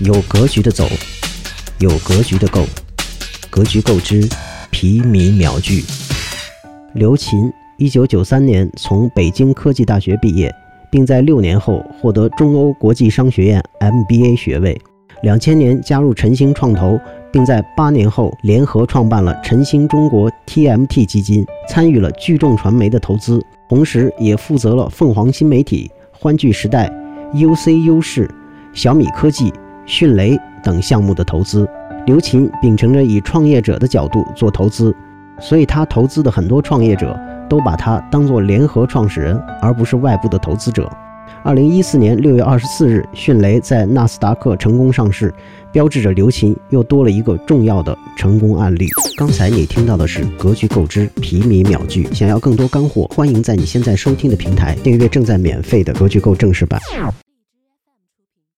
有格局的走，有格局的购，格局够之，皮米秒聚。刘琴，一九九三年从北京科技大学毕业，并在六年后获得中欧国际商学院 MBA 学位。两千年加入晨星创投，并在八年后联合创办了晨星中国 TMT 基金，参与了聚众传媒的投资，同时也负责了凤凰新媒体、欢聚时代、UC 优势、小米科技。迅雷等项目的投资，刘琴秉承着以创业者的角度做投资，所以他投资的很多创业者都把他当做联合创始人，而不是外部的投资者。二零一四年六月二十四日，迅雷在纳斯达克成功上市，标志着刘琴又多了一个重要的成功案例。刚才你听到的是格局购知皮米秒剧，想要更多干货，欢迎在你现在收听的平台订阅正在免费的格局购正式版。